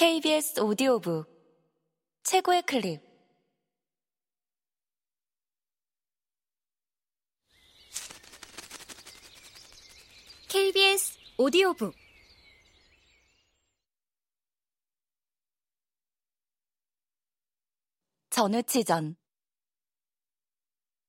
KBS 오디오북 최고의 클립. KBS 오디오북. 전우치전.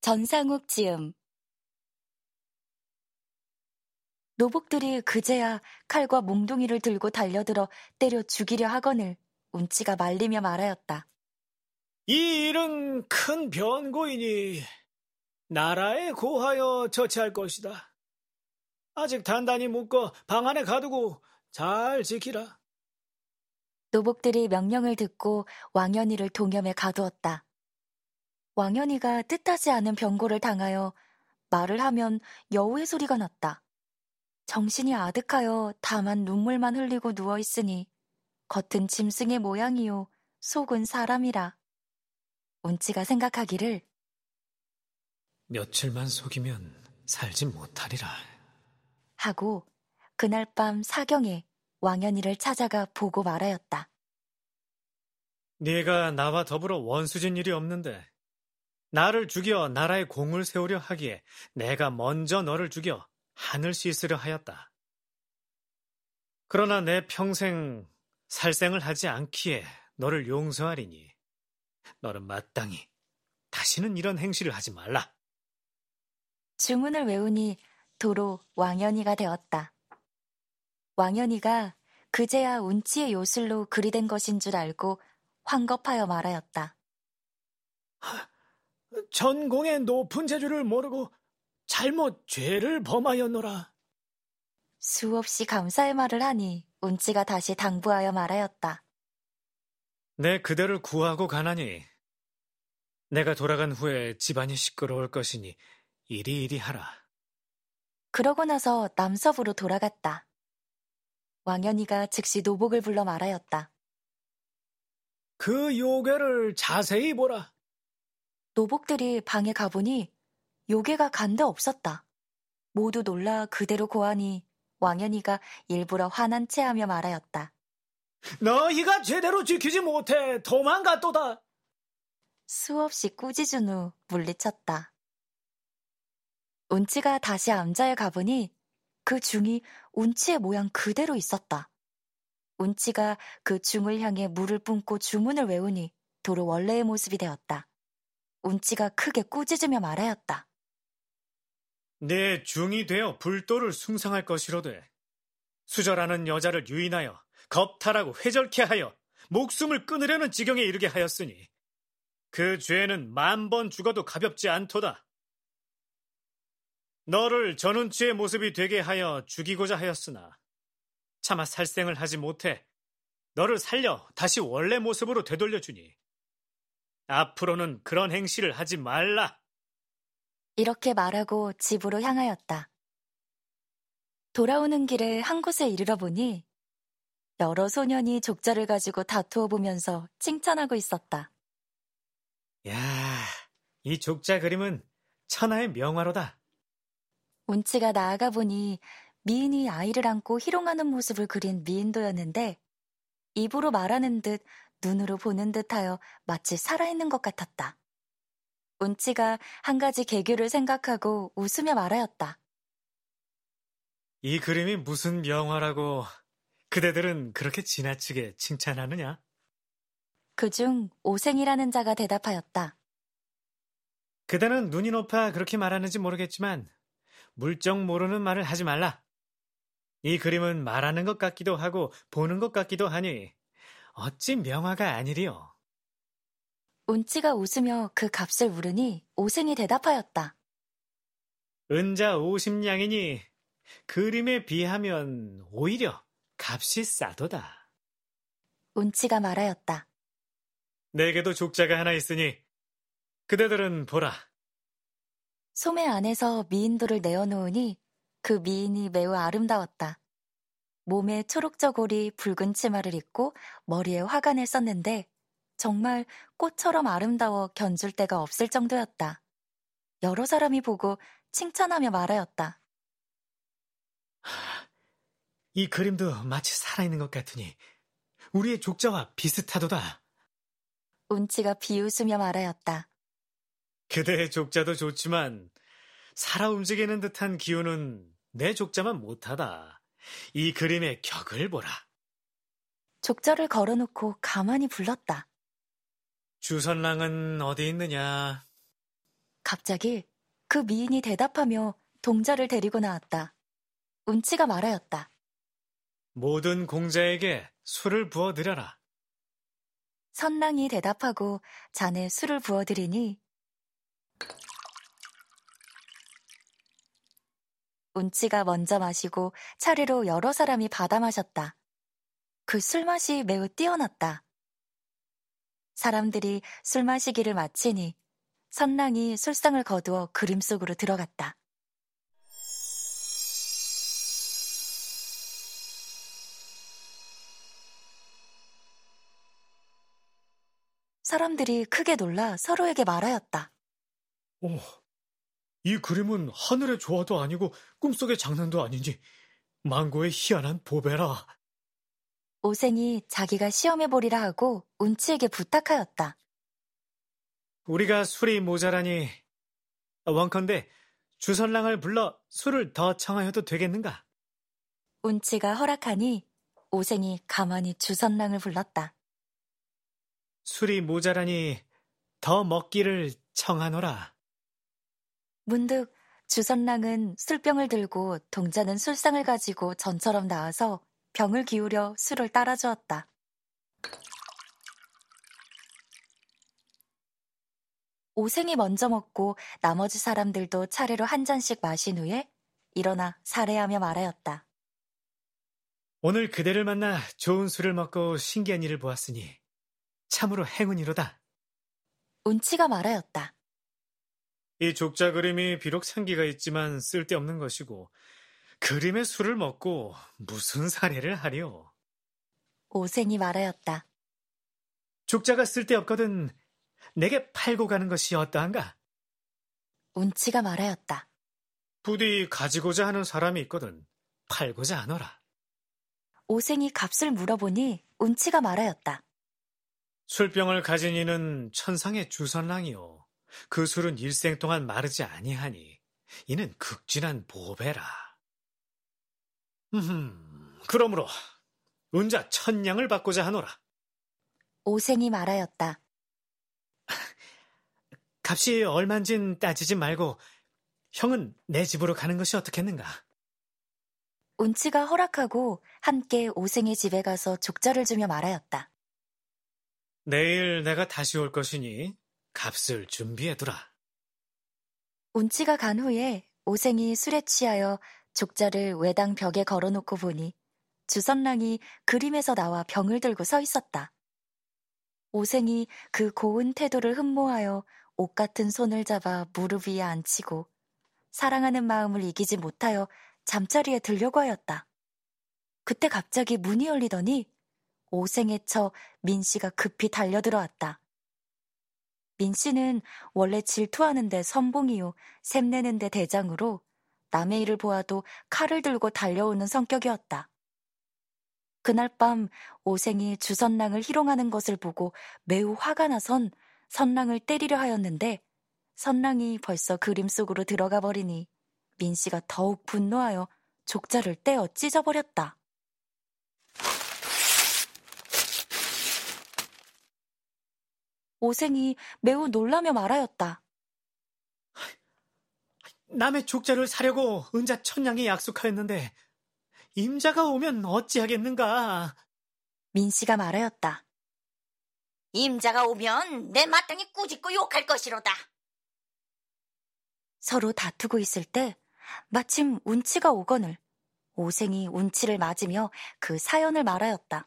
전상욱 지음 노복들이 그제야 칼과 몽둥이를 들고 달려들어 때려 죽이려 하거늘 운치가 말리며 말하였다. 이 일은 큰 변고이니 나라에 고하여 처치할 것이다. 아직 단단히 묶어 방 안에 가두고 잘 지키라. 노복들이 명령을 듣고 왕연이를 동염에 가두었다. 왕연이가 뜻하지 않은 병고를 당하여 말을 하면 여우의 소리가 났다. 정신이 아득하여 다만 눈물만 흘리고 누워 있으니 겉은 짐승의 모양이요 속은 사람이라. 운치가 생각하기를 며칠만 속이면 살지 못하리라. 하고 그날 밤 사경에 왕연이를 찾아가 보고 말하였다. 네가 나와 더불어 원수진 일이 없는데 나를 죽여 나라의 공을 세우려 하기에 내가 먼저 너를 죽여 하늘 씻으려 하였다. 그러나 내 평생 살생을 하지 않기에 너를 용서하리니 너는 마땅히 다시는 이런 행실을 하지 말라. 주문을 외우니 도로 왕연이가 되었다. 왕연이가 그제야 운치의 요술로 그리 된 것인 줄 알고 황급하여 말하였다. 전공의 높은 재주를 모르고 잘못 죄를 범하였노라. 수없이 감사의 말을 하니 운치가 다시 당부하여 말하였다. 내 그대를 구하고 가나니 내가 돌아간 후에 집안이 시끄러울 것이니 이리이리 하라. 그러고 나서 남섭으로 돌아갔다. 왕연이가 즉시 노복을 불러 말하였다. 그 요괴를 자세히 보라. 노복들이 방에 가보니 요괴가 간데 없었다. 모두 놀라 그대로 고하니 왕연이가 일부러 화난 체하며 말하였다. 너희가 제대로 지키지 못해 도망갔도다. 수없이 꾸짖은 후 물리쳤다. 운치가 다시 암자에 가보니 그 중이 운치의 모양 그대로 있었다. 운치가 그 중을 향해 물을 뿜고 주문을 외우니 도로 원래의 모습이 되었다. 운치가 크게 꾸짖으며 말하였다. 내 중이 되어 불도를 숭상할 것이로되 수절하는 여자를 유인하여 겁탈하고 회절케 하여 목숨을 끊으려는 지경에 이르게 하였으니 그 죄는 만 번 죽어도 가볍지 않도다. 너를 전운치의 모습이 되게 하여 죽이고자 하였으나 차마 살생을 하지 못해 너를 살려 다시 원래 모습으로 되돌려 주니 앞으로는 그런 행실을 하지 말라. 이렇게 말하고 집으로 향하였다. 돌아오는 길에 한 곳에 이르러 보니 여러 소년이 족자를 가지고 다투어 보면서 칭찬하고 있었다. 야, 이 족자 그림은 천하의 명화로다. 운치가 나아가 보니 미인이 아이를 안고 희롱하는 모습을 그린 미인도였는데 입으로 말하는 듯 눈으로 보는 듯하여 마치 살아있는 것 같았다. 운치가 한 가지 개규를 생각하고 웃으며 말하였다. 이 그림이 무슨 명화라고 그대들은 그렇게 지나치게 칭찬하느냐? 그중 오생이라는 자가 대답하였다. 그대는 눈이 높아 그렇게 말하는지 모르겠지만 물정 모르는 말을 하지 말라. 이 그림은 말하는 것 같기도 하고 보는 것 같기도 하니 어찌 명화가 아니리요. 운치가 웃으며 그 값을 물으니 오생이 대답하였다. 은자 50냥이니 그림에 비하면 오히려 값이 싸도다. 운치가 말하였다. 내게도 족자가 하나 있으니 그대들은 보라. 소매 안에서 미인도를 내어놓으니 그 미인이 매우 아름다웠다. 몸에 초록저고리 붉은 치마를 입고 머리에 화관을 썼는데 정말 꽃처럼 아름다워 견줄 데가 없을 정도였다. 여러 사람이 보고 칭찬하며 말하였다. 이 그림도 마치 살아있는 것 같으니 우리의 족자와 비슷하도다. 운치가 비웃으며 말하였다. 그대의 족자도 좋지만 살아 움직이는 듯한 기운은 내 족자만 못하다. 이 그림의 격을 보라. 족자를 걸어놓고 가만히 불렀다. 주선랑은 어디 있느냐? 갑자기 그 미인이 대답하며 동자를 데리고 나왔다. 운치가 말하였다. 모든 공자에게 술을 부어드려라. 선랑이 대답하고 잔에 술을 부어드리니 운치가 먼저 마시고 차례로 여러 사람이 받아 마셨다. 그 술맛이 매우 뛰어났다. 사람들이 술 마시기를 마치니 선랑이 술상을 거두어 그림 속으로 들어갔다. 사람들이 크게 놀라 서로에게 말하였다. 오, 이 그림은 하늘의 조화도 아니고 꿈속의 장난도 아니니 망고의 희한한 보배라. 오생이 자기가 시험해보리라 하고 운치에게 부탁하였다. 우리가 술이 모자라니 원컨대 주선랑을 불러 술을 더 청하여도 되겠는가? 운치가 허락하니 오생이 가만히 주선랑을 불렀다. 술이 모자라니 더 먹기를 청하노라. 문득 주선랑은 술병을 들고 동자는 술상을 가지고 전처럼 나와서 병을 기울여 술을 따라 주었다. 오생이 먼저 먹고 나머지 사람들도 차례로 한 잔씩 마신 후에 일어나 살해하며 말하였다. 오늘 그대를 만나 좋은 술을 먹고 신기한 일을 보았으니 참으로 행운이로다. 운치가 말하였다. 이 족자 그림이 비록 상기가 있지만 쓸데없는 것이고 그림의 술을 먹고 무슨 사례를 하리오. 오생이 말하였다. 족자가 쓸데없거든 내게 팔고 가는 것이 어떠한가? 운치가 말하였다. 부디 가지고자 하는 사람이 있거든 팔고자 하너라. 오생이 값을 물어보니 운치가 말하였다. 술병을 가진 이는 천상의 주선랑이요. 그 술은 일생 동안 마르지 아니하니 이는 극진한 보배라. 음, 그러므로 은자 천냥을 받고자 하노라. 오생이 말하였다. 값이 얼만진 따지지 말고 형은 내 집으로 가는 것이 어떻겠는가? 운치가 허락하고 함께 오생의 집에 가서 족자를 주며 말하였다. 내일 내가 다시 올 것이니 값을 준비해두라. 운치가 간 후에 오생이 술에 취하여 족자를 외당 벽에 걸어놓고 보니 주선랑이 그림에서 나와 병을 들고 서 있었다. 오생이 그 고운 태도를 흠모하여 옷 같은 손을 잡아 무릎 위에 앉히고 사랑하는 마음을 이기지 못하여 잠자리에 들려고 하였다. 그때 갑자기 문이 열리더니 오생에 처 민씨가 급히 달려들어왔다. 민씨는 원래 질투하는데 선봉이요, 샘내는데 대장으로 남의 일을 보아도 칼을 들고 달려오는 성격이었다. 그날 밤 오생이 주선랑을 희롱하는 것을 보고 매우 화가 나선 선랑을 때리려 하였는데 선랑이 벌써 그림 속으로 들어가 버리니 민 씨가 더욱 분노하여 족자를 떼어 찢어버렸다. 오생이 매우 놀라며 말하였다. 남의 족자를 사려고 은자 천냥에 약속하였는데 임자가 오면 어찌하겠는가? 민 씨가 말하였다. 임자가 오면 내 마땅히 꾸짖고 욕할 것이로다. 서로 다투고 있을 때 마침 운치가 오거늘 오생이 운치를 맞으며 그 사연을 말하였다.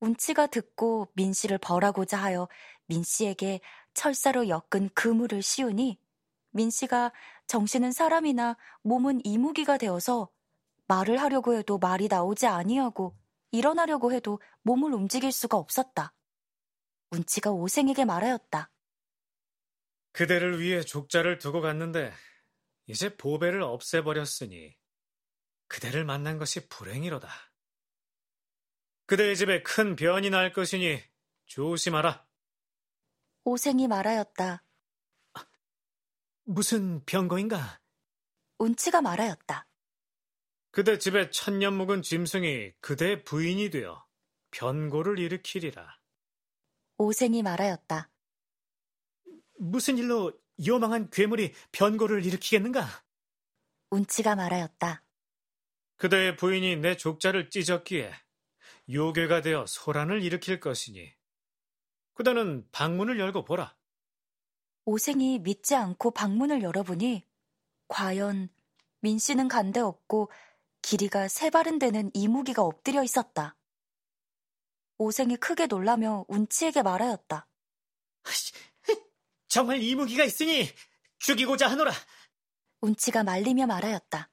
운치가 듣고 민 씨를 벌하고자 하여 민 씨에게 철사로 엮은 그물을 씌우니 민 씨가 정신은 사람이나 몸은 이무기가 되어서 말을 하려고 해도 말이 나오지 아니하고 일어나려고 해도 몸을 움직일 수가 없었다. 운치가 오생에게 말하였다. 그대를 위해 족자를 두고 갔는데 이제 보배를 없애버렸으니 그대를 만난 것이 불행이로다. 그대의 집에 큰 변이 날 것이니 조심하라. 오생이 말하였다. 무슨 병거인가? 운치가 말하였다. 그대 집에 천년 묵은 짐승이 그대의 부인이 되어 변고를 일으키리라. 오생이 말하였다. 무슨 일로 요망한 괴물이 변고를 일으키겠는가? 운치가 말하였다. 그대의 부인이 내 족자를 찢었기에 요괴가 되어 소란을 일으킬 것이니 그대는 방문을 열고 보라. 오생이 믿지 않고 방문을 열어보니 과연 민 씨는 간데 없고 길이가 세 발은 되는 이무기가 엎드려 있었다. 오생이 크게 놀라며 운치에게 말하였다. 정말 이무기가 있으니 죽이고자 하노라. 운치가 말리며 말하였다.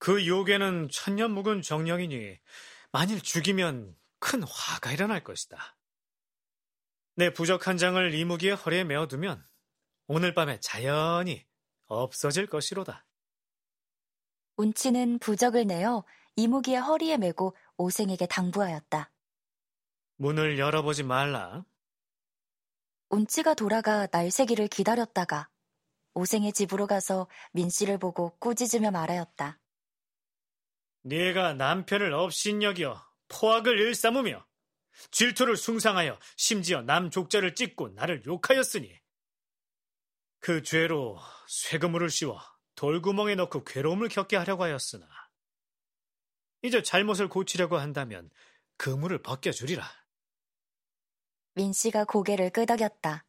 그 요괴는 천년 묵은 정령이니 만일 죽이면 큰 화가 일어날 것이다. 내 부적 한 장을 이무기의 허리에 메어두면 오늘 밤에 자연히 없어질 것이로다. 운치는 부적을 내어 이무기의 허리에 메고 오생에게 당부하였다. 문을 열어보지 말라. 운치가 돌아가 날새기를 기다렸다가 오생의 집으로 가서 민 씨를 보고 꾸짖으며 말하였다. 네가 남편을 업신여겨 포악을 일삼으며 질투를 숭상하여 심지어 남 족자를 찢고 나를 욕하였으니 그 죄로 쇠그물을 씌워 돌구멍에 넣고 괴로움을 겪게 하려고 하였으나 이제 잘못을 고치려고 한다면 그물을 벗겨주리라. 민 씨가 고개를 끄덕였다.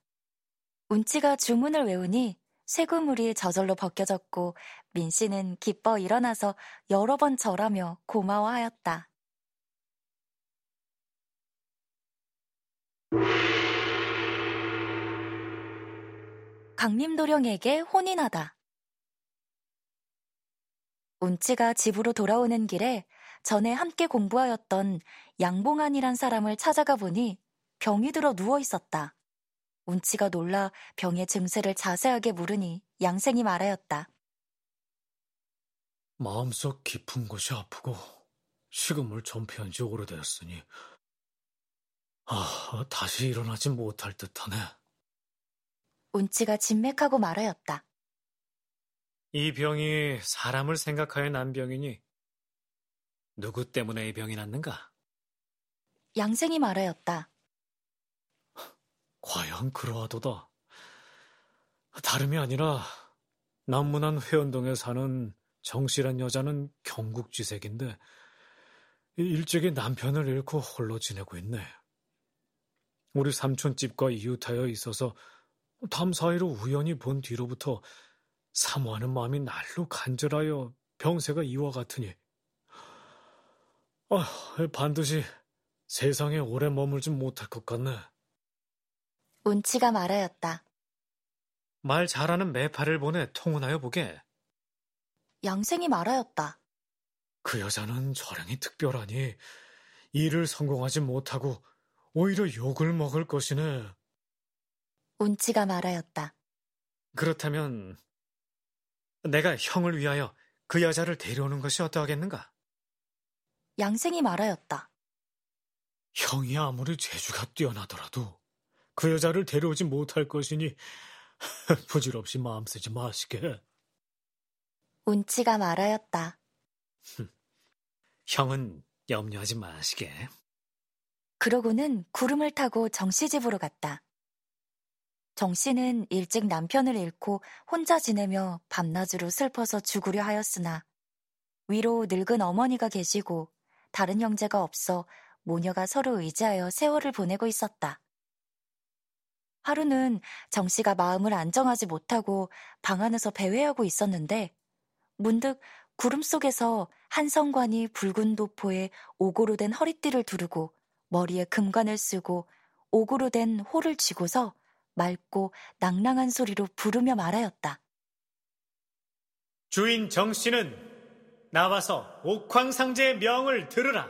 운치가 주문을 외우니 쇠그물이 저절로 벗겨졌고 민 씨는 기뻐 일어나서 여러 번 절하며 고마워하였다. 강림도령에게 혼인하다. 운치가 집으로 돌아오는 길에 전에 함께 공부하였던 양봉안이란 사람을 찾아가 보니 병이 들어 누워 있었다. 운치가 놀라 병의 증세를 자세하게 물으니 양생이 말하였다. 마음속 깊은 곳이 아프고 식음을 전폐한 지 오래되었으니 아, 다시 일어나지 못할 듯하네. 운치가 진맥하고 말하였다. 이 병이 사람을 생각하여 난 병이니 누구 때문에 이 병이 났는가? 양생이 말하였다. 과연 그러하도다. 다름이 아니라 남문안 회원동에 사는 정실한 여자는 경국지색인데 일찍이 남편을 잃고 홀로 지내고 있네. 우리 삼촌집과 이웃하여 있어서 담 사이로 우연히 본 뒤로부터 사모하는 마음이 날로 간절하여 병세가 이와 같으니 아, 반드시 세상에 오래 머물지 못할 것 같네. 운치가 말하였다. 말 잘하는 매파를 보내 통운하여 보게. 양생이 말하였다. 그 여자는 저량이 특별하니 일을 성공하지 못하고 오히려 욕을 먹을 것이네. 운치가 말하였다. 그렇다면 내가 형을 위하여 그 여자를 데려오는 것이 어떠하겠는가? 양생이 말하였다. 형이 아무리 재주가 뛰어나더라도 그 여자를 데려오지 못할 것이니 부질없이 마음 쓰지 마시게. 운치가 말하였다. 형은 염려하지 마시게. 그러고는 구름을 타고 정 씨 집으로 갔다. 정 씨는 일찍 남편을 잃고 혼자 지내며 밤낮으로 슬퍼서 죽으려 하였으나 위로 늙은 어머니가 계시고 다른 형제가 없어 모녀가 서로 의지하여 세월을 보내고 있었다. 하루는 정 씨가 마음을 안정하지 못하고 방 안에서 배회하고 있었는데 문득 구름 속에서 한 성관이 붉은 도포에 오고로 된 허리띠를 두르고 머리에 금관을 쓰고 오고로 된 호를 쥐고서 맑고 낭랑한 소리로 부르며 말하였다. 주인 정 씨는 나와서 옥황상제의 명을 들으라.